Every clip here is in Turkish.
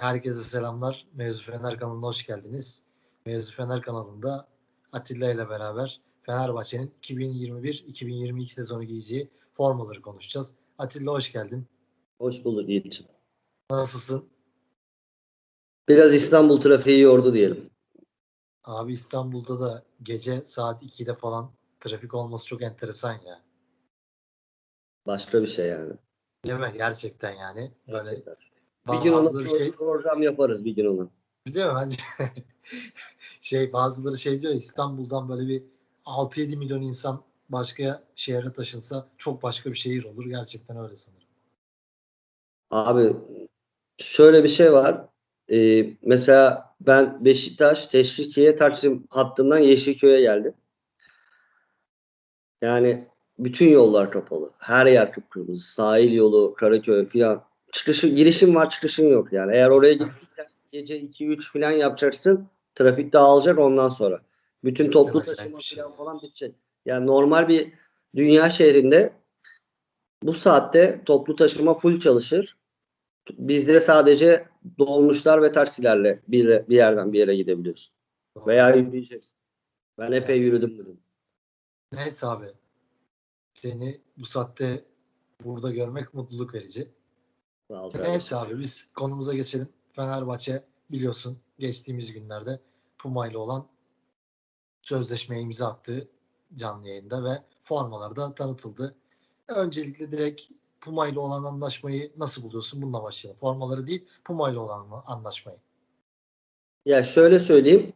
Herkese selamlar. Mevzu Fener kanalına hoş geldiniz. Mevzu Fener kanalında Atilla ile beraber Fenerbahçe'nin 2021-2022 sezonu giyeceği formaları konuşacağız. Atilla hoş geldin. Hoş bulduk Yiğit'ciğim. Nasılsın? Biraz İstanbul trafiği yordu diyelim. Abi İstanbul'da da gece saat 2'de falan trafik olması çok enteresan ya. Başka bir şey yani. Değil mi? Gerçekten yani. Böyle Bir gün ona şey program yaparız bir gün ona. değil mi? Bence şey bazıları şey diyor İstanbul'dan böyle bir 6-7 milyon insan başka şehre taşınsa çok başka bir şehir olur. Gerçekten öyle sanırım. Abi şöyle bir şey var. Ee, mesela ben Beşiktaş, Teşvikiye, Taksim hattından Yeşilköy'e geldim. Yani bütün yollar kapalı. Her yer kıpkırmızı. Sahil yolu, Karaköy filan. Çıkışı, girişin var, çıkışın yok yani. Eğer oraya gittiysen gece 2-3 filan yapacaksın. Trafik dağılacak ondan sonra. Bütün toplu taşıma ya. falan bitecek. Yani normal bir dünya şehrinde bu saatte toplu taşıma full çalışır. Bizde sadece dolmuşlar ve taksilerle bir, bir yerden bir yere gidebiliyorsun. Veya yürüyeceksin. Ben epey yürüdüm bugün. Neyse abi. Seni bu saatte burada görmek mutluluk verici. Sağ ol. Neyse abi biz konumuza geçelim. Fenerbahçe biliyorsun geçtiğimiz günlerde Puma ile olan sözleşmeye imza attı canlı yayında ve formalar da tanıtıldı. Öncelikle direkt Puma ile olan anlaşmayı nasıl buluyorsun? Bununla başlayalım. Formaları değil, Puma ile olan anlaşmayı. Ya şöyle söyleyeyim.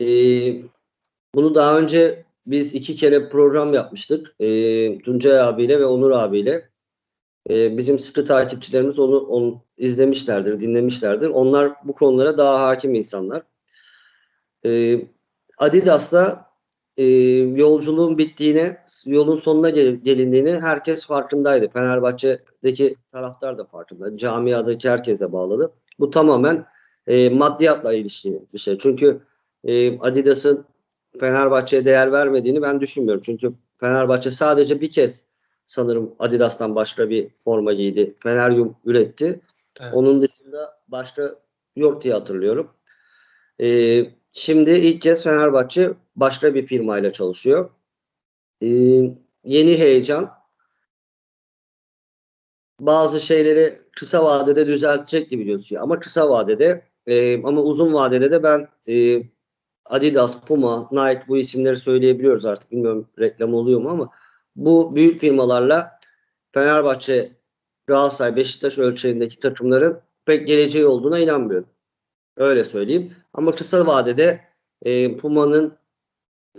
Ee, bunu daha önce biz iki kere program yapmıştık. Ee, Tuncay abiyle ve Onur abiyle. Ee, bizim sıkı takipçilerimiz onu, onu izlemişlerdir, dinlemişlerdir. Onlar bu konulara daha hakim insanlar. Ee, Adidas'ta e, yolculuğun bittiğine, yolun sonuna gel- gelindiğini herkes farkındaydı. Fenerbahçe'deki taraftar da farkında. Camiadaki herkes de bağladı. Bu tamamen e, maddiyatla ilişkili bir şey. Çünkü e, Adidas'ın Fenerbahçe'ye değer vermediğini ben düşünmüyorum. Çünkü Fenerbahçe sadece bir kez sanırım Adidas'tan başka bir forma giydi. Feneryum üretti. Evet. Onun dışında başka yok diye hatırlıyorum. Ee, şimdi ilk kez Fenerbahçe başka bir firmayla çalışıyor. Ee, yeni heyecan. Bazı şeyleri kısa vadede düzeltecek gibi gözüküyor. Ama kısa vadede e, ama uzun vadede de ben e, Adidas, Puma, Nike bu isimleri söyleyebiliyoruz artık. Bilmiyorum reklam oluyor mu ama bu büyük firmalarla Fenerbahçe, Galatasaray, Beşiktaş ölçeğindeki takımların pek geleceği olduğuna inanmıyorum. Öyle söyleyeyim. Ama kısa vadede e, Puma'nın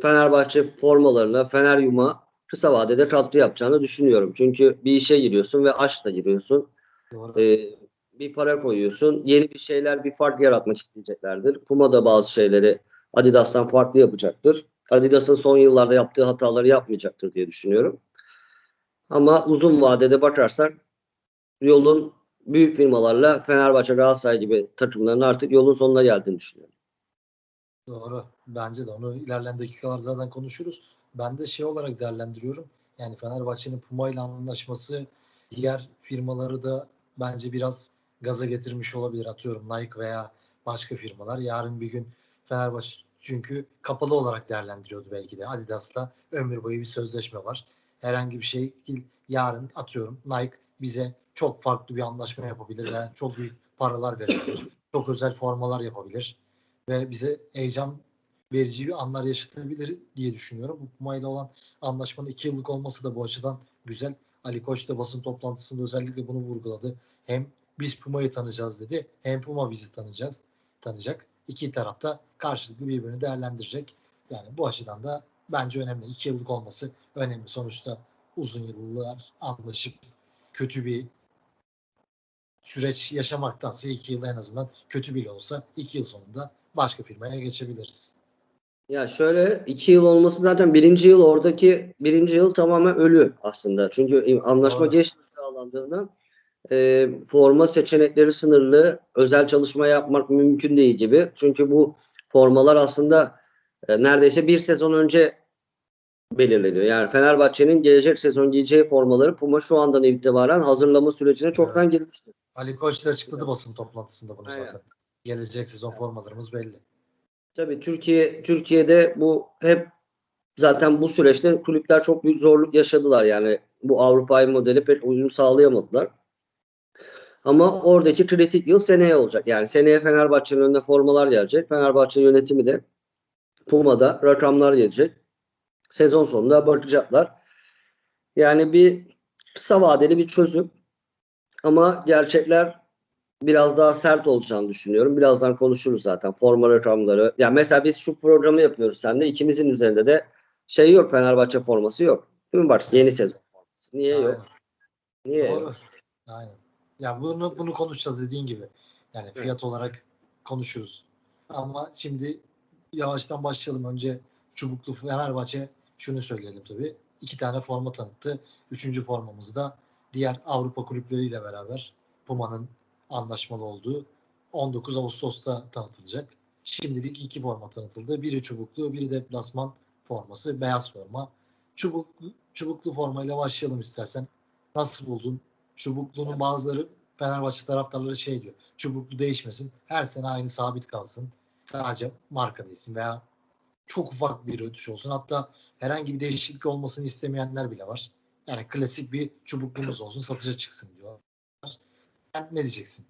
Fenerbahçe formalarına, Feneryum'a kısa vadede katkı yapacağını düşünüyorum. Çünkü bir işe giriyorsun ve aşkla giriyorsun. Doğru. E, bir para koyuyorsun. Yeni bir şeyler, bir fark yaratmak isteyeceklerdir. Puma da bazı şeyleri Adidas'tan farklı yapacaktır. Adidas'ın son yıllarda yaptığı hataları yapmayacaktır diye düşünüyorum. Ama uzun vadede bakarsak yolun büyük firmalarla Fenerbahçe, Galatasaray gibi takımların artık yolun sonuna geldiğini düşünüyorum. Doğru. Bence de onu ilerleyen dakikalar zaten konuşuruz. Ben de şey olarak değerlendiriyorum. Yani Fenerbahçe'nin Puma ile anlaşması diğer firmaları da bence biraz gaza getirmiş olabilir. Atıyorum Nike veya başka firmalar. Yarın bir gün Fenerbahçe çünkü kapalı olarak değerlendiriyordu belki de. Adidas'la ömür boyu bir sözleşme var. Herhangi bir şey. Yarın atıyorum Nike bize çok farklı bir anlaşma yapabilir ve çok büyük paralar verebilir. Çok özel formalar yapabilir ve bize heyecan verici bir anlar yaşatabilir diye düşünüyorum. Bu Puma ile olan anlaşmanın iki yıllık olması da bu açıdan güzel. Ali Koç da basın toplantısında özellikle bunu vurguladı. Hem biz Puma'yı tanıyacağız dedi. Hem Puma bizi tanıyacağız, tanıyacak. İki tarafta karşılıklı birbirini değerlendirecek. Yani bu açıdan da bence önemli. İki yıllık olması önemli. Sonuçta uzun yıllar anlaşıp kötü bir süreç yaşamaktansa iki yıl en azından kötü bile olsa iki yıl sonunda başka firmaya geçebiliriz. Ya şöyle iki yıl olması zaten birinci yıl oradaki birinci yıl tamamen ölü aslında. Çünkü anlaşma Doğru. geç sağlandığından e, forma seçenekleri sınırlı, özel çalışma yapmak mümkün değil gibi. Çünkü bu formalar aslında e, neredeyse bir sezon önce belirleniyor. Yani Fenerbahçe'nin gelecek sezon giyeceği formaları Puma şu andan itibaren hazırlama sürecine çoktan girmiştir. Ali Koç da açıkladı basın toplantısında bunu Aynen. zaten. Gelecek sezon formalarımız belli. Tabii Türkiye Türkiye'de bu hep zaten bu süreçte kulüpler çok büyük zorluk yaşadılar. Yani bu Avrupa'yı modeli pek uyum sağlayamadılar. Ama oradaki kritik yıl seneye olacak. Yani seneye Fenerbahçe'nin önüne formalar gelecek. Fenerbahçe yönetimi de Puma'da rakamlar gelecek. Sezon sonunda bakacaklar. Yani bir kısa vadeli bir çözüm. Ama gerçekler biraz daha sert olacağını düşünüyorum. Birazdan konuşuruz zaten forma rakamları. Yani mesela biz şu programı yapıyoruz seninle. ikimizin üzerinde de şey yok Fenerbahçe forması yok. Değil mi Barış? Yeni sezon forması. Niye yok? Aynen. Niye Doğru. yok? Aynen. Ya bunu bunu konuşacağız dediğin gibi. Yani Evet. fiyat olarak konuşuruz. Ama şimdi yavaştan başlayalım. Önce Çubuklu Fenerbahçe şunu söyleyelim tabii. İki tane forma tanıttı. Üçüncü formamız da diğer Avrupa kulüpleriyle beraber Puma'nın anlaşmalı olduğu 19 Ağustos'ta tanıtılacak. Şimdilik iki forma tanıtıldı. Biri çubuklu, biri deplasman forması, beyaz forma. Çubuklu, çubuklu formayla başlayalım istersen. Nasıl buldun? Çubuklu'nun bazıları Fenerbahçe taraftarları şey diyor. Çubuklu değişmesin. Her sene aynı sabit kalsın. Sadece marka değilsin veya çok ufak bir ödüş olsun. Hatta herhangi bir değişiklik olmasını istemeyenler bile var. Yani klasik bir çubuklumuz olsun satışa çıksın diyor. Sen ne diyeceksin?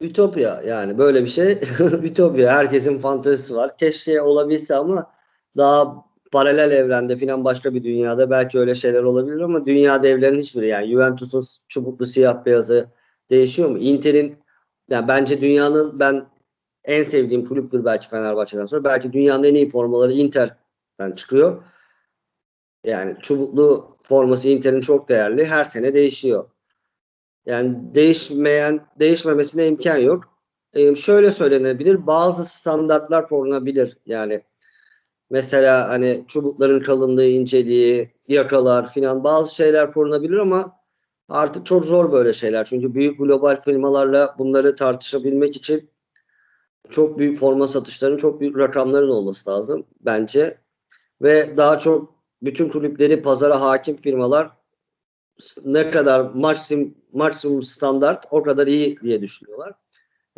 Ütopya yani böyle bir şey. Ütopya. Herkesin fantezisi var. Keşke olabilse ama daha paralel evrende filan başka bir dünyada belki öyle şeyler olabilir ama dünya devlerinin hiçbiri yani Juventus'un çubuklu siyah beyazı değişiyor mu? Inter'in yani bence dünyanın ben en sevdiğim kulüptür belki Fenerbahçe'den sonra. Belki dünyanın en iyi formaları Inter'den çıkıyor. Yani çubuklu forması Inter'in çok değerli. Her sene değişiyor. Yani değişmeyen, değişmemesine imkan yok. Ee, şöyle söylenebilir. Bazı standartlar korunabilir. Yani mesela hani çubukların kalınlığı, inceliği, yakalar filan bazı şeyler korunabilir ama artık çok zor böyle şeyler. Çünkü büyük global firmalarla bunları tartışabilmek için çok büyük forma satışlarının çok büyük rakamların olması lazım bence. Ve daha çok bütün kulüpleri pazara hakim firmalar ne kadar maksimum, maksimum standart o kadar iyi diye düşünüyorlar.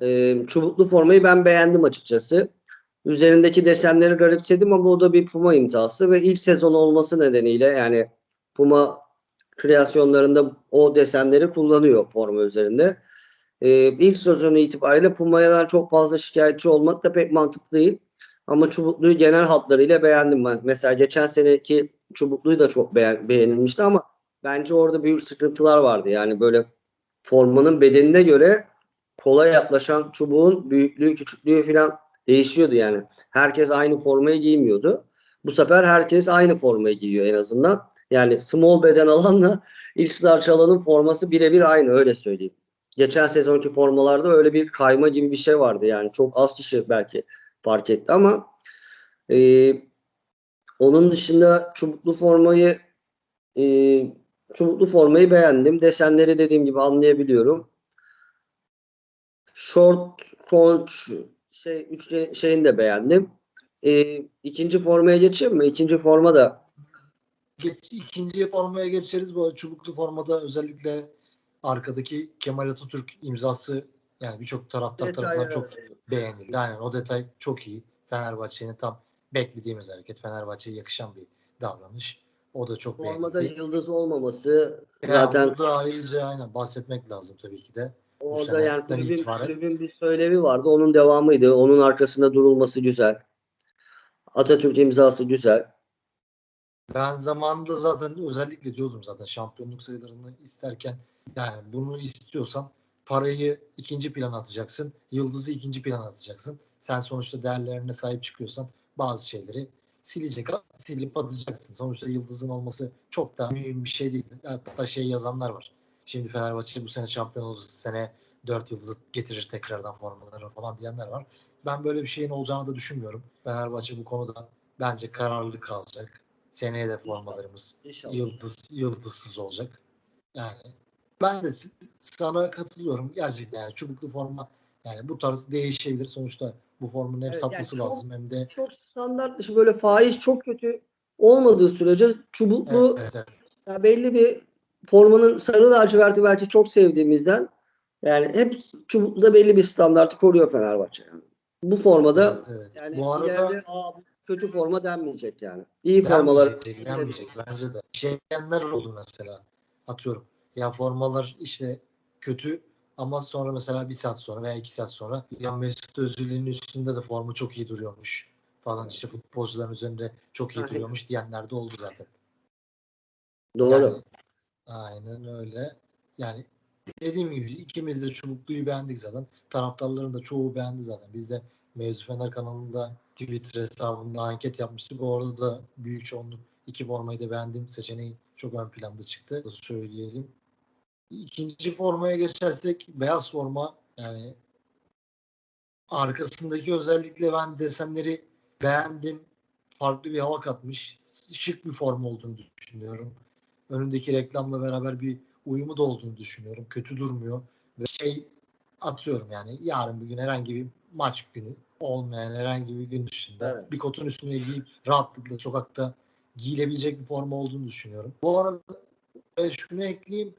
Ee, çubuklu formayı ben beğendim açıkçası. Üzerindeki desenleri garipsedim ama o da bir Puma imzası ve ilk sezon olması nedeniyle yani Puma kreasyonlarında o desenleri kullanıyor forma üzerinde. Ee, ilk sezonu itibariyle Puma'dan çok fazla şikayetçi olmak da pek mantıklı değil. Ama çubukluyu genel hatlarıyla beğendim ben. Mesela geçen seneki çubukluyu da çok beğen- beğenilmişti ama bence orada büyük sıkıntılar vardı. Yani böyle formanın bedenine göre kolay yaklaşan çubuğun büyüklüğü, küçüklüğü falan değişiyordu yani. Herkes aynı formayı giymiyordu. Bu sefer herkes aynı formayı giyiyor en azından. Yani small beden alanla X large alanın forması birebir aynı öyle söyleyeyim. Geçen sezonki formalarda öyle bir kayma gibi bir şey vardı yani. Çok az kişi belki fark etti ama e, onun dışında çubuklu formayı e, çubuklu formayı beğendim. Desenleri dediğim gibi anlayabiliyorum. Short front şey üçlü şeyini de beğendim. E, ikinci formaya geçeyim mi? İkinci forma da Geç, ikinci formaya geçeriz. Bu çubuklu formada özellikle arkadaki Kemal Atatürk imzası yani birçok taraftar tarafından çok beğenildi. Aynen o detay çok iyi. Fenerbahçe'nin tam beklediğimiz hareket. Fenerbahçe'ye yakışan bir davranış. O da çok formada beğenildi. yıldız olmaması Yani zaten burada ayrıca aynen bahsetmek lazım tabii ki de. Orada yani kulübün, itibaren- kulübün bir söylevi vardı. Onun devamıydı. Onun arkasında durulması güzel. Atatürk imzası güzel. Ben zamanında zaten özellikle diyordum zaten şampiyonluk sayılarını isterken yani bunu istiyorsan parayı ikinci plana atacaksın. Yıldızı ikinci plana atacaksın. Sen sonuçta değerlerine sahip çıkıyorsan bazı şeyleri silecek, silip atacaksın. Sonuçta yıldızın olması çok da mühim bir şey değil. Hatta şey yazanlar var. Şimdi Fenerbahçe bu sene şampiyon olursa sene 4 yıldızı getirir tekrardan formaları falan diyenler var. Ben böyle bir şeyin olacağını da düşünmüyorum. Fenerbahçe bu konuda bence kararlı kalacak. Seneye de formalarımız İnşallah. yıldız yıldızsız olacak. Yani ben de sana katılıyorum. Gerçekten yani çubuklu forma yani bu tarz değişebilir. Sonuçta bu formun hem Evet, satması yani çok- lazım hem de Çok standart dışı böyle faiz çok kötü olmadığı sürece çubuklu evet, evet, evet. yani belli bir formanın sarı laciverti belki çok sevdiğimizden Yani hep Çubuklu'da belli bir standartı koruyor Fenerbahçe. Yani. Bu formada Evet, evet. yani Bu arada ileride, "Aa, bu kötü forma denmeyecek yani. İyi formalar. Denmeyecek, denmeyecek bence de. Şeyler oldu mesela. Atıyorum. Ya formalar işte kötü ama sonra mesela bir saat sonra veya iki saat sonra ya Mesut Özil'in üstünde de formu çok iyi duruyormuş falan işte futbolcuların üzerinde çok iyi duruyormuş diyenler de oldu zaten. Doğru. Yani, aynen öyle. Yani dediğim gibi ikimiz de Çubuklu'yu beğendik zaten. Taraftarların da çoğu beğendi zaten. Biz de Mevzu Fener kanalında Twitter hesabında anket yapmıştık. Orada da büyük çoğunluk iki formayı da beğendiğim seçeneği çok ön planda çıktı. Bunu söyleyelim. İkinci formaya geçersek beyaz forma yani arkasındaki özellikle ben desenleri beğendim. Farklı bir hava katmış. Şık bir forma olduğunu düşünüyorum. Önündeki reklamla beraber bir uyumu da olduğunu düşünüyorum. Kötü durmuyor. Ve şey atıyorum yani yarın bir gün herhangi bir maç günü olmayan herhangi bir gün dışında Evet. bir kotun üstüne giyip rahatlıkla sokakta giyilebilecek bir forma olduğunu düşünüyorum. Bu arada e, şunu ekleyeyim.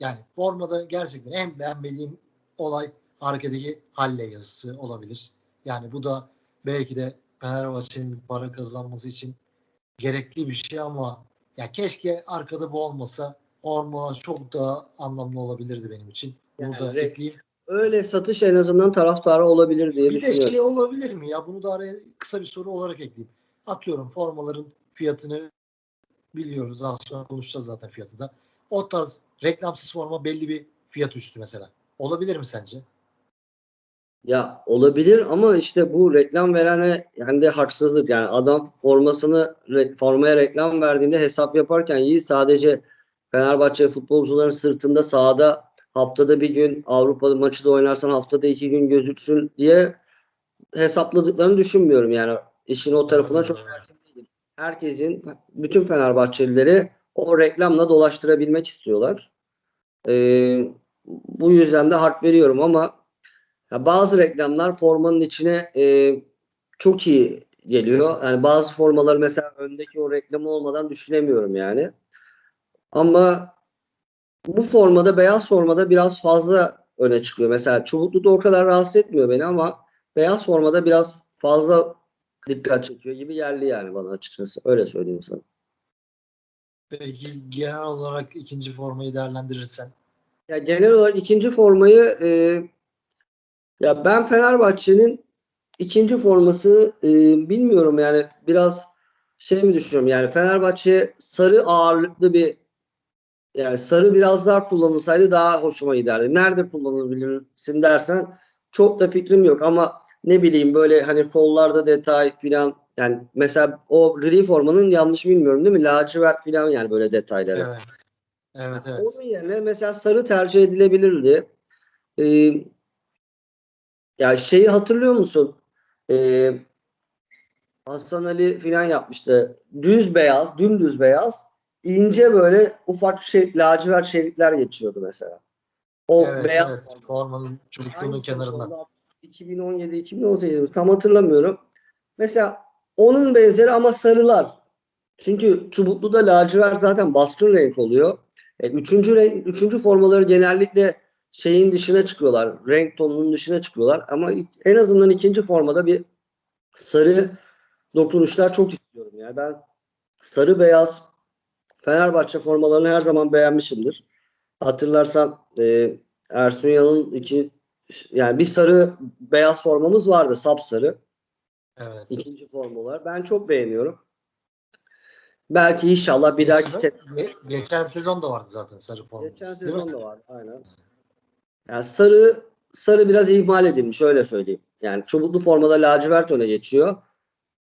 Yani formada gerçekten en beğenmediğim olay arkadaki Halle yazısı olabilir. Yani bu da belki de Fenerbahçe'nin para kazanması için gerekli bir şey ama ya keşke arkada bu olmasa formalar çok daha anlamlı olabilirdi benim için. Bunu Yani da ekleyeyim. Öyle satış en azından taraftarı olabilir diye Bir de düşünüyorum. şey olabilir mi ya? Bunu da araya kısa bir soru olarak ekleyeyim. Atıyorum formaların fiyatını biliyoruz. Az sonra konuşacağız zaten fiyatı da. O tarz reklamsız forma belli bir fiyat üstü mesela. Olabilir mi sence? Ya olabilir ama işte bu reklam verene yani de haksızlık yani adam formasını formaya reklam verdiğinde hesap yaparken iyi sadece Fenerbahçe futbolcuların sırtında sahada haftada bir gün Avrupa maçı da oynarsan haftada iki gün gözüksün diye hesapladıklarını düşünmüyorum yani işin o tarafına çok. Herkesin bütün Fenerbahçelileri o reklamla dolaştırabilmek istiyorlar. Ee, bu yüzden de hak veriyorum ama ya bazı reklamlar formanın içine e, çok iyi geliyor. Yani bazı formaları mesela öndeki o reklamı olmadan düşünemiyorum yani. Ama bu formada beyaz formada biraz fazla öne çıkıyor. Mesela çubuklu da o kadar rahatsız etmiyor beni ama beyaz formada biraz fazla dikkat çekiyor gibi geldi yani bana açıkçası. Öyle söyleyeyim sana. Peki genel olarak ikinci formayı değerlendirirsen. Ya genel olarak ikinci formayı e, ya ben Fenerbahçe'nin ikinci forması e, bilmiyorum yani biraz şey mi düşünüyorum yani Fenerbahçe sarı ağırlıklı bir yani sarı biraz daha kullanılsaydı daha hoşuma giderdi. Nerede kullanılabilirsin dersen çok da fikrim yok ama ne bileyim böyle hani kollarda detay filan yani mesela o gri formanın yanlış bilmiyorum değil mi? Lacivert filan yani böyle detayları. Evet. Evet evet. Onun yerine mesela sarı tercih edilebilirdi. Ee, ya şeyi hatırlıyor musun? Ee, Hasan Ali filan yapmıştı. Düz beyaz, dümdüz beyaz, ince böyle ufak şey, lacivert şeritler geçiyordu mesela. O Evet, beyaz evet. Formanın çubukluğunun kenarından. sezonda? 2017 2018 mi? tam hatırlamıyorum. Mesela onun benzeri ama sarılar. Çünkü çubukluda lacivert zaten baskın renk oluyor. E, üçüncü renk, üçüncü formaları genellikle şeyin dışına çıkıyorlar. Renk tonunun dışına çıkıyorlar. Ama en azından ikinci formada bir sarı dokunuşlar çok istiyorum. Yani ben sarı beyaz Fenerbahçe formalarını her zaman beğenmişimdir. Hatırlarsan e, Ersun Yanal'ın iki yani bir sarı beyaz formamız vardı sapsarı. Evet. İkinci formalar. Ben çok beğeniyorum. Belki inşallah bir dahaki ge- geçen sezon da vardı zaten sarı forma. geçen sezon da var. Aynen. Yani sarı sarı biraz ihmal edilmiş öyle söyleyeyim. Yani çubuklu formada lacivert öne geçiyor.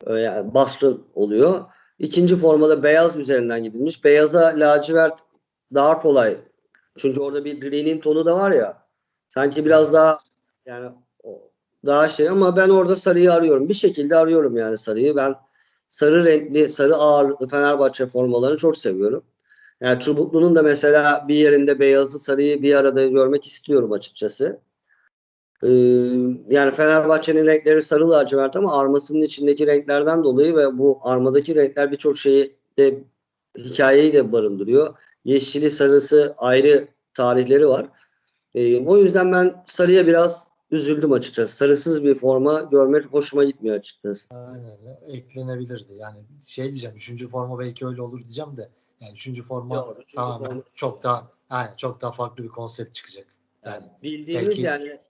Ee, Yani baskın oluyor. İkinci formada beyaz üzerinden gidilmiş. Beyaza lacivert daha kolay. Çünkü orada bir gri'nin tonu da var ya. Sanki biraz daha yani daha şey ama ben orada sarıyı arıyorum. Bir şekilde arıyorum yani sarıyı. Ben sarı renkli, sarı ağırlıklı Fenerbahçe formalarını çok seviyorum. Yani Çubuklu'nun da mesela bir yerinde beyazı sarıyı bir arada görmek istiyorum açıkçası. Ee, yani Fenerbahçe'nin renkleri sarı lacivert ama armasının içindeki renklerden dolayı ve bu armadaki renkler birçok şeyi de hikayeyi de barındırıyor. Yeşili sarısı ayrı tarihleri var. E, o yüzden ben sarıya biraz üzüldüm açıkçası. Sarısız bir forma görmek hoşuma gitmiyor açıkçası. Aynen öyle. Eklenebilirdi. Yani şey diyeceğim. Üçüncü forma belki öyle olur diyeceğim de. Yani üçüncü forma Yok, üçüncü tamamen forma- çok daha aynen, çok daha farklı bir konsept çıkacak. Yani Bildiğimiz Belki- yani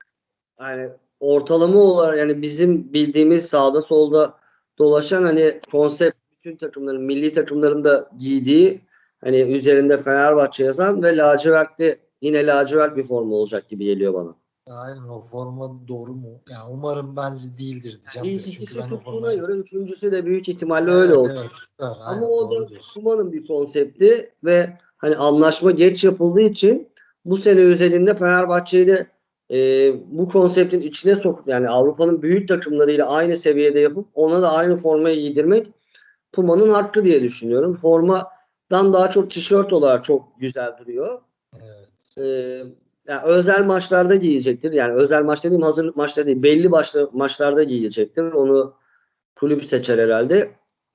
yani ortalama olarak yani bizim bildiğimiz sağda solda dolaşan hani konsept bütün takımların milli takımların da giydiği hani üzerinde Fenerbahçe yazan ve lacivertli yine lacivert bir forma olacak gibi geliyor bana. Aynen o forma doğru mu? Yani umarım bence değildir diyeceğim. de. İlk Çünkü ikisi ben o tuttuğuna formayı- göre üçüncüsü de büyük ihtimalle öyle Evet, olacak. Evet, tutar. Aynen, Ama o da. Kuma'nın bir konsepti ve hani anlaşma geç yapıldığı için bu sene özelinde Fenerbahçe'yi de e, bu konseptin içine sokup yani Avrupa'nın büyük takımlarıyla aynı seviyede yapıp ona da aynı formayı giydirmek Puma'nın hakkı diye düşünüyorum. Formadan daha çok tişört olarak çok güzel duruyor. Evet. Ee, yani özel maçlarda giyecektir. Yani özel maç dediğim hazırlık maçları değil. Belli başlı maçlarda giyecektir. Onu kulüp seçer herhalde.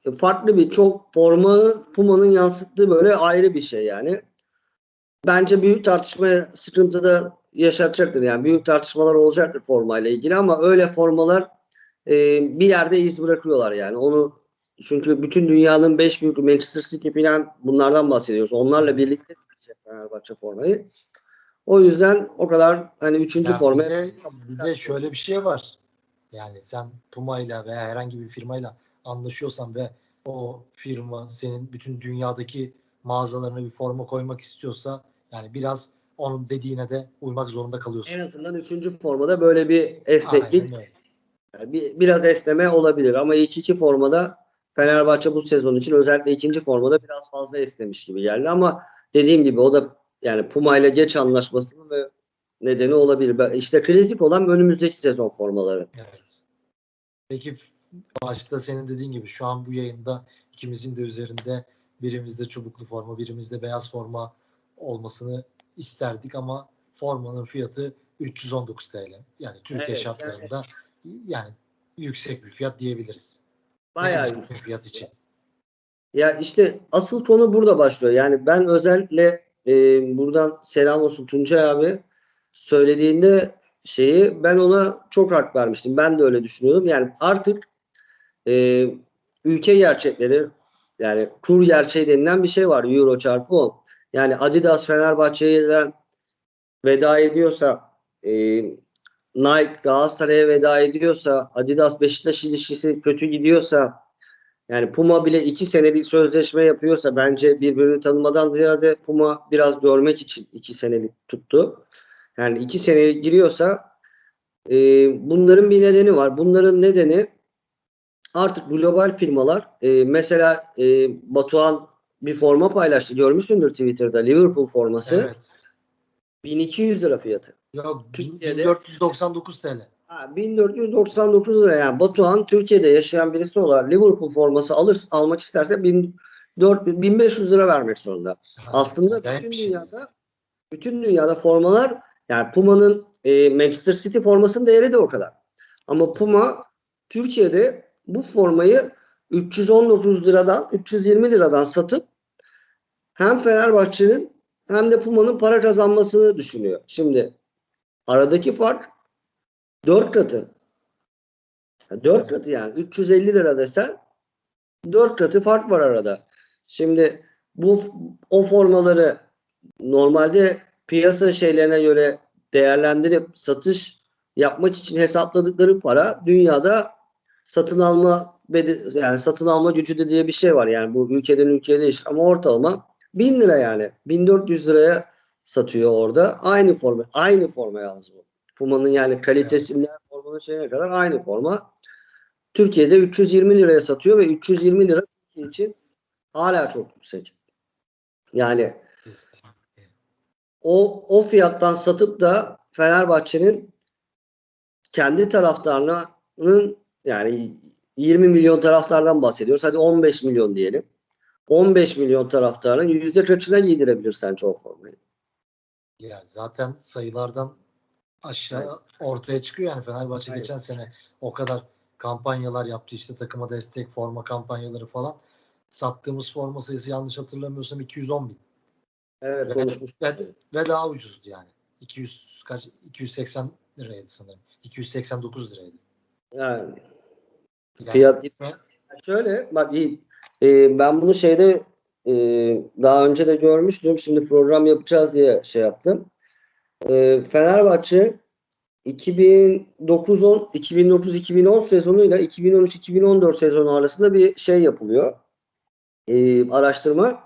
E, Farklı bir çok formanın Puma'nın yansıttığı böyle ayrı bir şey yani. Bence büyük tartışma sıkıntı da yaşatacaktır. Yani büyük tartışmalar olacaktır formayla ilgili ama öyle formalar e, bir yerde iz bırakıyorlar yani. Onu çünkü bütün dünyanın 5 büyük Manchester City falan bunlardan bahsediyoruz. Onlarla birlikte Fenerbahçe formayı. O yüzden o kadar hani üçüncü Ya forma bir de, bir de şöyle bir şey var. Yani sen Puma'yla veya herhangi bir firmayla anlaşıyorsan ve o firma senin bütün dünyadaki mağazalarına bir forma koymak istiyorsa yani biraz onun dediğine de uymak zorunda kalıyorsun. en azından üçüncü formada böyle bir esneklik. Yani bir, biraz esneme olabilir ama ilk iki formada Fenerbahçe bu sezon için özellikle ikinci formada biraz fazla esnemiş gibi geldi ama dediğim gibi o da yani Puma ile geç anlaşmasının ve nedeni olabilir. İşte kritik olan önümüzdeki sezon formaları. Evet. Peki başta senin dediğin gibi şu an bu yayında ikimizin de üzerinde birimizde çubuklu forma, birimizde beyaz forma olmasını isterdik ama formanın fiyatı 319 TL. Yani Türkiye Evet, şartlarında yani yüksek bir fiyat diyebiliriz. Bayağı yüksek. uygun fiyat için. Ya işte asıl konu burada başlıyor. Yani ben özellikle e, buradan selam olsun Tuncay abi söylediğinde şeyi ben ona çok hak vermiştim. Ben de öyle düşünüyordum. Yani artık e, ülke gerçekleri yani kur gerçeği denilen bir şey var. Euro çarpı 10. Yani Adidas Fenerbahçe'den veda ediyorsa e, Nike Galatasaray'a veda ediyorsa Adidas Beşiktaş ilişkisi kötü gidiyorsa yani Puma bile iki senelik sözleşme yapıyorsa bence birbirini tanımadan ziyade Puma biraz görmek için iki senelik tuttu. Yani iki senelik giriyorsa e, bunların bir nedeni var. Bunların nedeni artık global firmalar e, mesela e, Batuhan bir forma paylaştı. Görmüşsündür Twitter'da Liverpool forması. Evet. 1200 lira fiyatı. Yok Türkiye'de- 1499 TL. Ha, 1499 lira yani Batuhan Türkiye'de yaşayan birisi olarak Liverpool forması alır almak isterse 1400 1500 lira vermek zorunda. Aslında Acayip bütün şey. dünyada bütün dünyada formalar yani Puma'nın e, Manchester City formasının değeri de o kadar. Ama Puma Türkiye'de bu formayı 319 liradan 320 liradan satıp hem Fenerbahçe'nin hem de Puma'nın para kazanmasını düşünüyor. Şimdi aradaki fark 4 katı. 4 katı yani 350 lira desen 4 katı fark var arada. Şimdi bu o formaları normalde piyasa şeylerine göre değerlendirip satış yapmak için hesapladıkları para dünyada satın alma yani satın alma gücü de diye bir şey var yani bu ülkeden ülkeye değişir ama ortalama 1000 lira yani 1400 liraya satıyor orada aynı forma aynı forma yalnız bu. Puma'nın yani kalitesinden formanın şeyine kadar aynı forma. Türkiye'de 320 liraya satıyor ve 320 lira Türkiye için hala çok yüksek. Yani o o fiyattan satıp da Fenerbahçe'nin kendi taraftarının yani 20 milyon taraftardan bahsediyoruz. Hadi 15 milyon diyelim. 15 milyon taraftarın yüzde kaçına giydirebilir sence o formayı? Ya zaten sayılardan aşağı ortaya çıkıyor yani Fenerbahçe Aynen. geçen sene o kadar kampanyalar yaptı işte takıma destek forma kampanyaları falan. Sattığımız forma sayısı yanlış hatırlamıyorsam 210 bin. Evet Ve, ve, ve daha ucuzdu yani. 200 kaç 280 liraydı sanırım. 289 liraydı. Yani Yani Fiyat- ve- Şöyle bak iyi. Ee, ben bunu şeyde e, daha önce de görmüştüm. Şimdi program yapacağız diye şey yaptım. Ee, Fenerbahçe 2009 10 2009 2010 sezonuyla 2013 2014 sezonu arasında bir şey yapılıyor. Ee, araştırma.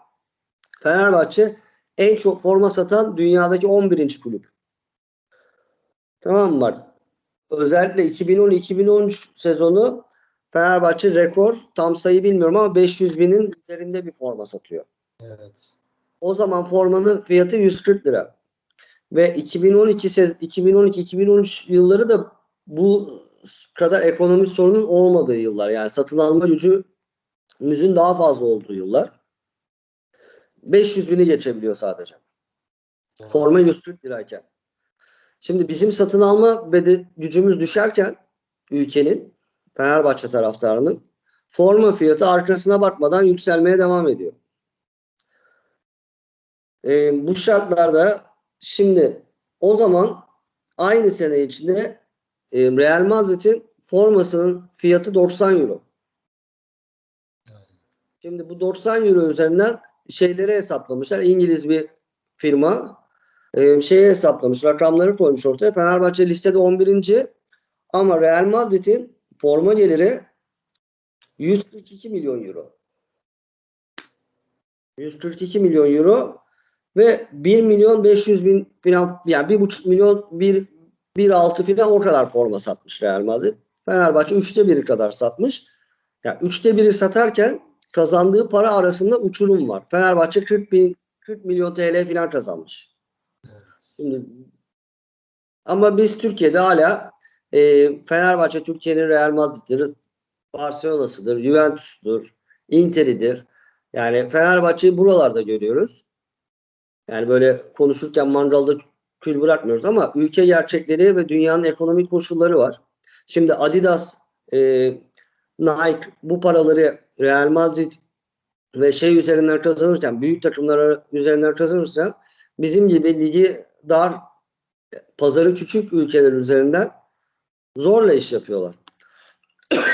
Fenerbahçe en çok forma satan dünyadaki 11. kulüp. Tamam mı? Özellikle 2010-2013 sezonu Fenerbahçe rekor tam sayı bilmiyorum ama 500 binin üzerinde bir forma satıyor. evet. O zaman formanın fiyatı 140 lira. Ve 2012 se- 2012-2013 yılları da bu kadar ekonomik sorunun olmadığı yıllar. Yani satın alma gücümüzün daha fazla olduğu yıllar. 500 bini geçebiliyor sadece. Forma 140 lirayken. Şimdi bizim satın alma bede- gücümüz düşerken ülkenin Fenerbahçe taraftarının forma fiyatı arkasına bakmadan yükselmeye devam ediyor. Ee, bu şartlarda şimdi o zaman aynı sene içinde e, Real Madrid'in formasının fiyatı 90 euro. Şimdi bu 90 euro üzerinden şeyleri hesaplamışlar. İngiliz bir firma e, şeyi hesaplamış. Rakamları koymuş ortaya. Fenerbahçe listede 11. ama Real Madrid'in forma geliri 142 milyon euro. 142 milyon euro ve 1 milyon 500 bin falan yani 1,5 milyon 1 1.6 falan o kadar forma satmış Real Madrid. Fenerbahçe 3'te 1'i kadar satmış. Yani 3'te 1'i satarken kazandığı para arasında uçurum var. Fenerbahçe 40 bin 40 milyon TL falan kazanmış. Evet. Şimdi ama biz Türkiye'de hala e, Fenerbahçe Türkiye'nin Real Madrid'dir, Barcelona'sıdır, Juventus'tur, Inter'idir. Yani Fenerbahçe'yi buralarda görüyoruz. Yani böyle konuşurken mangalda kül bırakmıyoruz ama ülke gerçekleri ve dünyanın ekonomik koşulları var. Şimdi Adidas, e, Nike bu paraları Real Madrid ve şey üzerinden kazanırken, büyük takımlar üzerinden kazanırken bizim gibi ligi dar, pazarı küçük ülkeler üzerinden zorla iş yapıyorlar.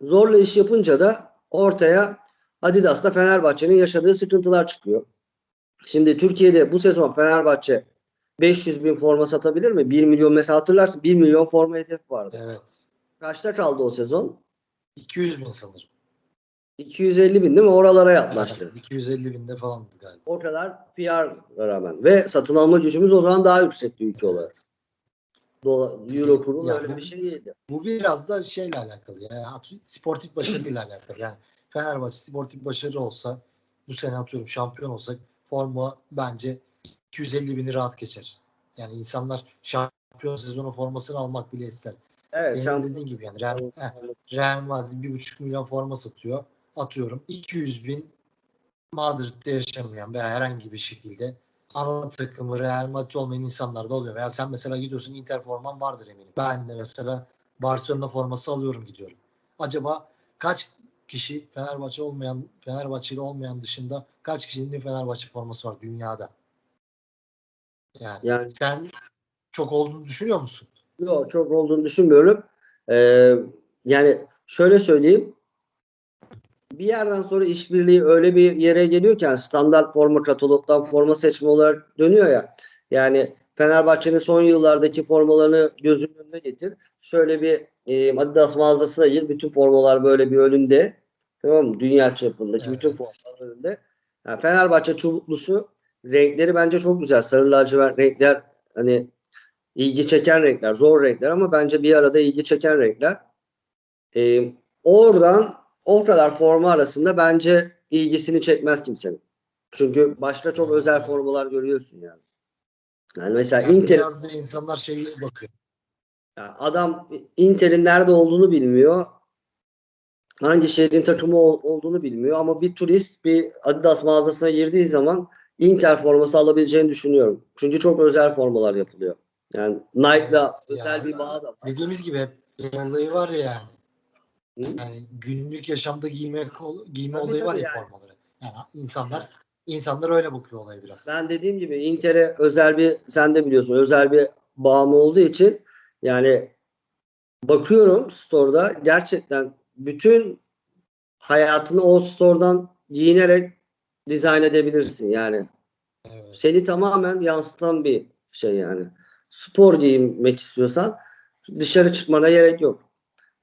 zorla iş yapınca da ortaya Adidas'ta Fenerbahçe'nin yaşadığı sıkıntılar çıkıyor. Şimdi Türkiye'de bu sezon Fenerbahçe 500 bin forma satabilir mi? 1 milyon mesela hatırlarsın 1 milyon forma hedef vardı. Evet. Kaçta kaldı o sezon? 200 bin sanırım. 250 bin değil mi? Oralara yaklaştı. Evet, 250 binde falandı galiba. O kadar PR rağmen. Ve satın alma gücümüz o zaman daha yüksekti ülke olarak. Dolar, Euro kuru Ya öyle bir şey değildi. Bu biraz da şeyle alakalı ya. at- Sportif başarıyla alakalı. Yani Fenerbahçe sportif başarı olsa bu sene atıyorum şampiyon olsak forma bence 250 bini rahat geçer. Yani insanlar şampiyon sezonu formasını almak bile ister. Evet. Senin Sen, dediğin gibi yani Real, Real Madrid 1,5 milyon forma satıyor. Atıyorum 200 bin Madrid'de yaşamayan veya herhangi bir şekilde ana takımı Real Madrid olmayan insanlar da oluyor. Veya sen mesela gidiyorsun Inter forman vardır eminim. Ben de mesela Barcelona forması alıyorum gidiyorum. Acaba kaç kişi Fenerbahçe olmayan Fenerbahçeli olmayan dışında kaç kişinin Fenerbahçe forması var dünyada? Yani, Yani- sen çok olduğunu düşünüyor musun? Yok çok olduğunu düşünmüyorum. Ee, yani şöyle söyleyeyim. Bir yerden sonra işbirliği öyle bir yere geliyor ki yani standart forma katalogdan forma seçme olarak dönüyor ya. Yani Fenerbahçe'nin son yıllardaki formalarını gözünün önüne getir. Şöyle bir e, Adidas mağazasına gir. Bütün formalar böyle bir önünde. Tamam mı? Dünya çapındaki Evet. bütün formalar önünde. Yani Fenerbahçe çubuklusu renkleri bence çok güzel. Sarı lacivert renkler hani ilgi çeken renkler, zor renkler ama bence bir arada ilgi çeken renkler. Ee, oradan o kadar forma arasında bence ilgisini çekmez kimsenin. Çünkü başka çok özel formalar görüyorsun yani. Yani mesela Yani Inter biraz da insanlar şey bakıyor. yani adam Inter'in nerede olduğunu bilmiyor. Hangi şehrin takımı ol- olduğunu bilmiyor ama bir turist bir Adidas mağazasına girdiği zaman Inter forması alabileceğini düşünüyorum. Çünkü çok özel formalar yapılıyor. Yani Nike'la Evet, özel ya. bir bağ da var. Dediğimiz gibi hep olayı var ya yani. Hı? Yani günlük yaşamda giymek giyme Tabii, olayı var ya yani. formaları. Yani insanlar insanlar öyle bakıyor olaya biraz. Ben dediğim gibi Inter'e özel bir sen de biliyorsun özel bir bağımı olduğu için yani bakıyorum store'da gerçekten bütün hayatını o store'dan giyinerek dizayn edebilirsin yani. Evet. Seni tamamen yansıtan bir şey yani. Spor giyinmek istiyorsan dışarı çıkmana gerek yok.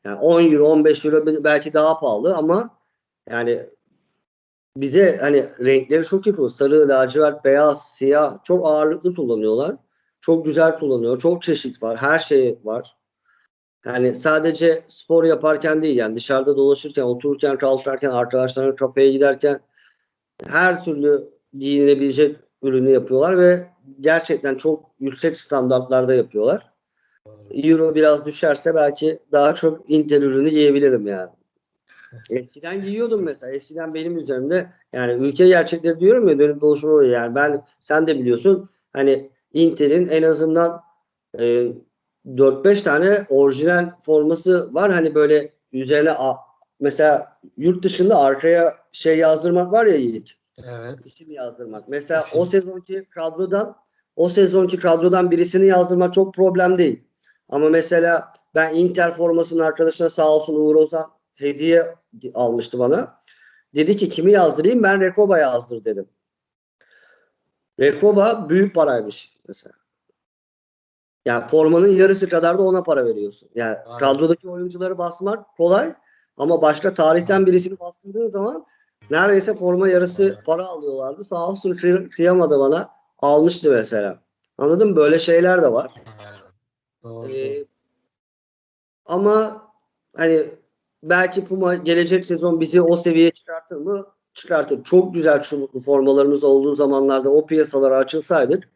Yani 10 euro 15 euro belki daha pahalı ama yani bize hani renkleri çok yapıyor. Sarı, lacivert, beyaz, siyah çok ağırlıklı kullanıyorlar. Çok güzel kullanıyor. Çok çeşit var. Her şey var. Yani sadece spor yaparken değil yani dışarıda dolaşırken, otururken, kalkarken, arkadaşlarla kafeye giderken her türlü giyinebilecek ürünü yapıyorlar ve gerçekten çok yüksek standartlarda yapıyorlar. Euro biraz düşerse belki daha çok Intel ürünü giyebilirim yani. Eskiden giyiyordum mesela. Eskiden benim üzerimde yani ülke gerçekleri diyorum ya dönüp dolaşım oluyor yani. Ben sen de biliyorsun hani Intel'in en azından e, 4-5 tane orijinal forması var. Hani böyle üzerine a- mesela yurt dışında arkaya şey yazdırmak var ya Yiğit. Evet. İsim yazdırmak. Mesela İsim. o sezonki kadrodan o sezonki kadrodan birisini yazdırmak çok problem değil. Ama mesela ben Inter formasının arkadaşına sağ olsun Uğur Ozan hediye almıştı bana. Dedi ki kimi yazdırayım? Ben Rekoba yazdır dedim. Rekoba büyük paraymış mesela. Yani formanın yarısı kadar da ona para veriyorsun. Yani Aynen. kadrodaki oyuncuları basmak kolay ama başka tarihten birisini bastırdığın zaman neredeyse forma yarısı Aynen. para alıyorlardı. Sağ olsun kıy- kıyamadı bana. Almıştı mesela. Anladın mı? Böyle şeyler de var. Aynen. Doğru. Ee, ama hani belki Puma gelecek sezon bizi o seviyeye çıkartır mı? Çıkartır. Çok güzel çubuklu formalarımız olduğu zamanlarda o piyasalara açılsaydık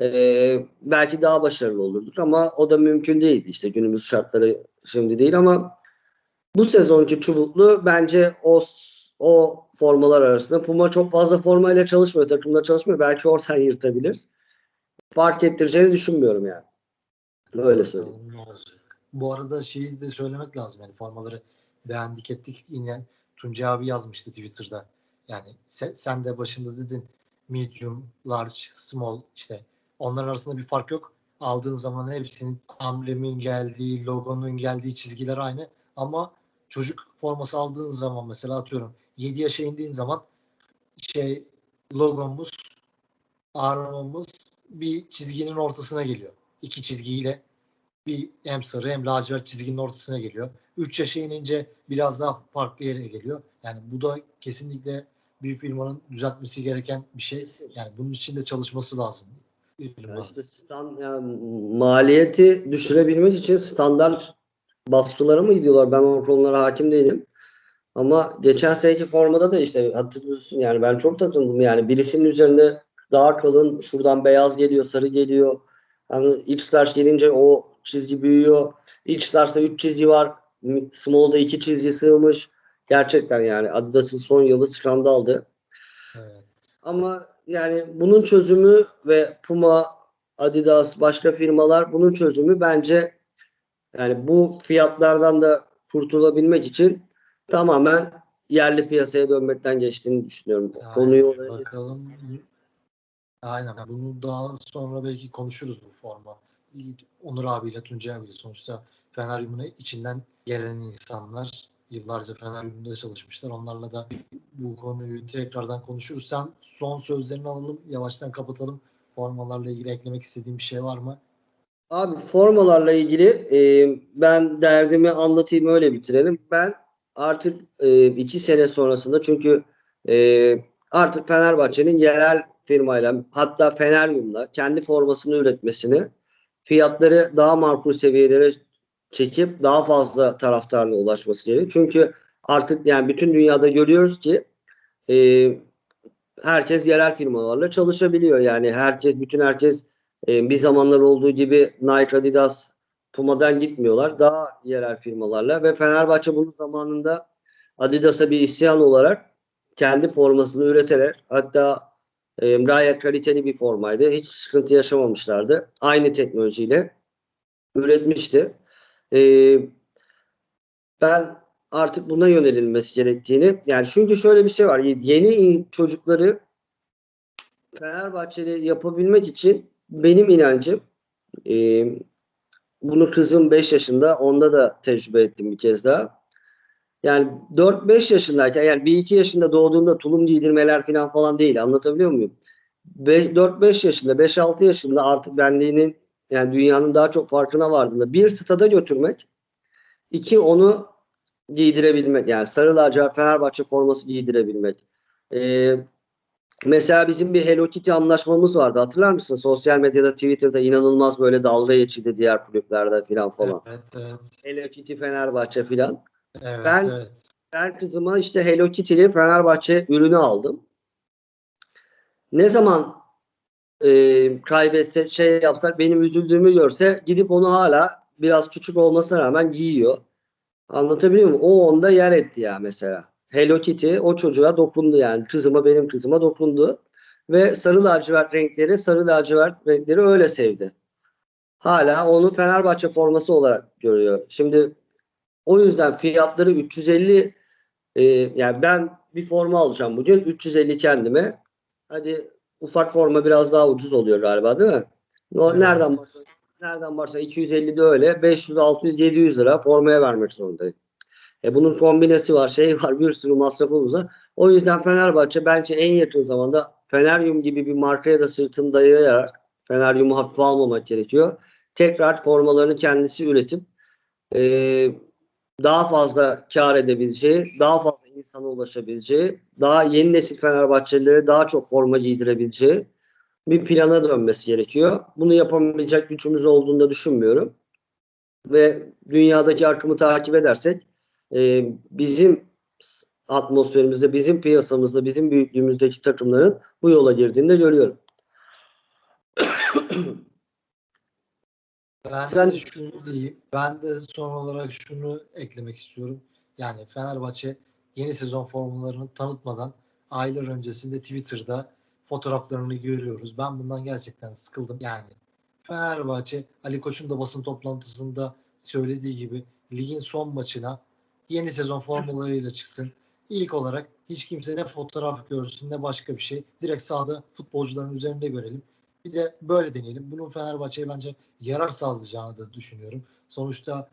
ee, belki daha başarılı olurduk ama o da mümkün değil. İşte günümüz şartları şimdi değil ama bu sezonki çubuklu bence o o formalar arasında Puma çok fazla formayla çalışmıyor. Takımda çalışmıyor. Belki oradan yırtabilir. Fark ettireceğini düşünmüyorum yani. Öyle söyleyeyim. Bu arada şeyi de söylemek lazım yani formaları beğendik ettik. Yine Tuncay abi yazmıştı Twitter'da. Yani sen, sen de başında dedin medium, large, small işte onların arasında bir fark yok. Aldığın zaman hepsinin amblemin geldiği, logonun geldiği çizgiler aynı. Ama çocuk forması aldığın zaman mesela atıyorum 7 yaşa indiğin zaman şey logomuz, armamız bir çizginin ortasına geliyor. İki çizgiyle bir hem sarı hem lacivert çizginin ortasına geliyor. 3 yaşa inince biraz daha farklı yere geliyor. Yani bu da kesinlikle bir firmanın düzeltmesi gereken bir şey. Yani bunun için de çalışması lazım. Bir firma. Ya işte stand, yani maliyeti düşürebilmek için standart baskılara mı gidiyorlar? Ben o konulara hakim değilim. Ama geçen seneki formada da işte hatırlıyorsun yani ben çok takıldım yani birisinin üzerinde daha kalın şuradan beyaz geliyor sarı geliyor. Yani X large gelince o çizgi büyüyor. X large'da 3 çizgi var. Small'da 2 çizgi sığmış. Gerçekten yani Adidas'ın son yılı skandaldı. Evet. Ama yani bunun çözümü ve Puma, Adidas, başka firmalar bunun çözümü bence yani bu fiyatlardan da kurtulabilmek için tamamen yerli piyasaya dönmekten geçtiğini düşünüyorum. Aynen. Konuyu Bakalım. Aynen. Bunu daha sonra belki konuşuruz bu forma. Onur abiyle, Tuncay abiyle sonuçta Feneryum'un içinden gelen insanlar yıllarca Feneryum'da çalışmışlar. Onlarla da bu konuyu tekrardan konuşuruz. Sen son sözlerini alalım. Yavaştan kapatalım. Formalarla ilgili eklemek istediğin bir şey var mı? Abi formalarla ilgili e, ben derdimi anlatayım öyle bitirelim. Ben artık e, iki sene sonrasında çünkü e, artık Fenerbahçe'nin yerel firmayla hatta Feneryum'la kendi formasını üretmesini fiyatları daha makul seviyelere çekip daha fazla taraftarla ulaşması gerekiyor. Çünkü artık yani bütün dünyada görüyoruz ki e, herkes yerel firmalarla çalışabiliyor. Yani herkes bütün herkes e, bir zamanlar olduğu gibi Nike, Adidas, Puma'dan gitmiyorlar. Daha yerel firmalarla ve Fenerbahçe bunun zamanında Adidas'a bir isyan olarak kendi formasını üreterek hatta e, gayet kaliteli bir formaydı. Hiç sıkıntı yaşamamışlardı. Aynı teknolojiyle üretmişti. E, ben artık buna yönelilmesi gerektiğini yani çünkü şöyle bir şey var. Yeni çocukları Fenerbahçe'de yapabilmek için benim inancım e, bunu kızım 5 yaşında onda da tecrübe ettim bir kez daha. Yani 4-5 yaşındayken yani 1-2 yaşında doğduğunda tulum giydirmeler falan falan değil anlatabiliyor muyum? 4-5 yaşında 5-6 yaşında artık benliğinin yani dünyanın daha çok farkına vardığında bir stada götürmek iki onu giydirebilmek yani sarı lacivert Fenerbahçe forması giydirebilmek. Ee, mesela bizim bir Hello Kitty anlaşmamız vardı hatırlar mısın? Sosyal medyada Twitter'da inanılmaz böyle dalga geçildi diğer kulüplerde filan falan. Evet, evet. Hello Kitty Fenerbahçe filan. Evet, Ben- evet. Ben kızıma işte Hello Kitty'li Fenerbahçe ürünü aldım. Ne zaman e, kaybetse şey yapsak benim üzüldüğümü görse gidip onu hala biraz küçük olmasına rağmen giyiyor. Anlatabiliyor muyum? O onda yer etti ya mesela. Hello Kitty o çocuğa dokundu yani. Kızıma benim kızıma dokundu. Ve sarı lacivert renkleri sarı lacivert renkleri öyle sevdi. Hala onu Fenerbahçe forması olarak görüyor. Şimdi o yüzden fiyatları 350 e, yani ben bir forma alacağım bugün 350 kendime. Hadi ufak forma biraz daha ucuz oluyor galiba değil mi? O Evet. nereden başla nereden başla 250 de öyle 500 600 700 lira formaya vermek zorundayım. E bunun kombinesi var, şey var, bir sürü masrafımız var. O yüzden Fenerbahçe bence en yakın zamanda Feneryum gibi bir markaya da sırtını dayayarak Feneryum'u hafife almamak gerekiyor. Tekrar formalarını kendisi üretip e, daha fazla kar edebileceği, daha fazla insana ulaşabileceği, daha yeni nesil Fenerbahçelilere daha çok forma giydirebileceği bir plana dönmesi gerekiyor. Bunu yapamayacak gücümüz olduğunu da düşünmüyorum. Ve dünyadaki akımı takip edersek e, bizim atmosferimizde, bizim piyasamızda, bizim büyüklüğümüzdeki takımların bu yola girdiğini de görüyorum. Ben Sen- de şunu diyeyim. Ben de son olarak şunu eklemek istiyorum. Yani Fenerbahçe yeni sezon formalarını tanıtmadan aylar öncesinde Twitter'da fotoğraflarını görüyoruz. Ben bundan gerçekten sıkıldım. Yani Fenerbahçe Ali Koç'un da basın toplantısında söylediği gibi ligin son maçına yeni sezon formalarıyla çıksın. İlk olarak hiç kimse ne fotoğraf görsün ne başka bir şey. Direkt sahada futbolcuların üzerinde görelim. Bir de böyle deneyelim. Bunun Fenerbahçe'ye bence yarar sağlayacağını da düşünüyorum. Sonuçta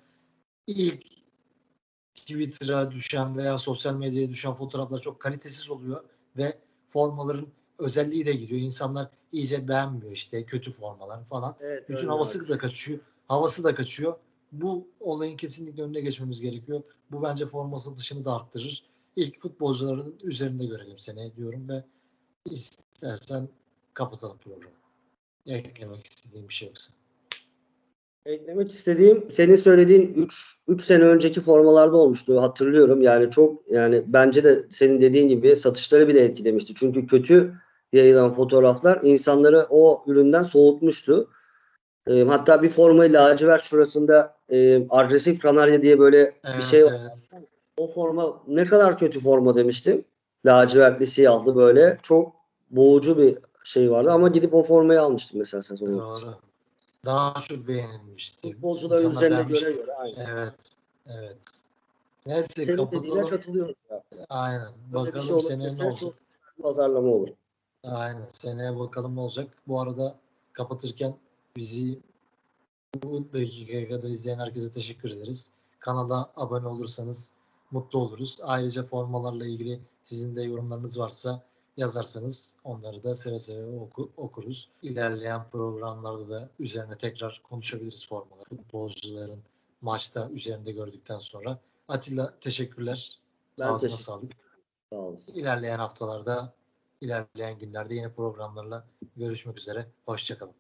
ilk Twitter'a düşen veya sosyal medyaya düşen fotoğraflar çok kalitesiz oluyor ve formaların özelliği de gidiyor. İnsanlar iyice beğenmiyor işte kötü formalar falan. Evet, Bütün havası abi. da kaçıyor. Havası da kaçıyor. Bu olayın kesinlikle önüne geçmemiz gerekiyor. Bu bence forma satışını da arttırır. İlk futbolcuların üzerinde görelim seni diyorum ve istersen kapatalım programı. Eklemek istediğim bir şey yoksa. Eklemek istediğim senin söylediğin 3 3 sene önceki formalarda olmuştu hatırlıyorum. Yani çok yani bence de senin dediğin gibi satışları bile etkilemişti. Çünkü kötü yayılan fotoğraflar insanları o üründen soğutmuştu. Ee, hatta bir formayı lacivert şurasında e, agresif kanarya diye böyle bir Evet, şey evet. o forma ne kadar kötü forma demiştim. Lacivertli siyahlı böyle çok boğucu bir şey vardı ama gidip o formayı almıştım mesela sezon. Doğru. Daha çok beğenilmişti. Futbolcuların İnsanlar üzerine beğenmişti. göre göre aynı. Evet. Evet. Neyse Senin kapatalım. katılıyorum. Ya. Aynen. Böyle bir Bakalım şey seneye ne olacak. pazarlama olur. Aynen. Seneye bakalım ne olacak. Bu arada kapatırken bizi bu dakikaya kadar izleyen herkese teşekkür ederiz. Kanala abone olursanız mutlu oluruz. Ayrıca formalarla ilgili sizin de yorumlarınız varsa yazarsanız onları da seve seve oku- okuruz. İlerleyen programlarda da üzerine tekrar konuşabiliriz formalar. Futbolcuların maçta üzerinde gördükten sonra. Atilla teşekkürler. Ben Ağzına teşekkür sağlık. Sağ olasın. İlerleyen haftalarda, ilerleyen günlerde yeni programlarla görüşmek üzere. Hoşçakalın.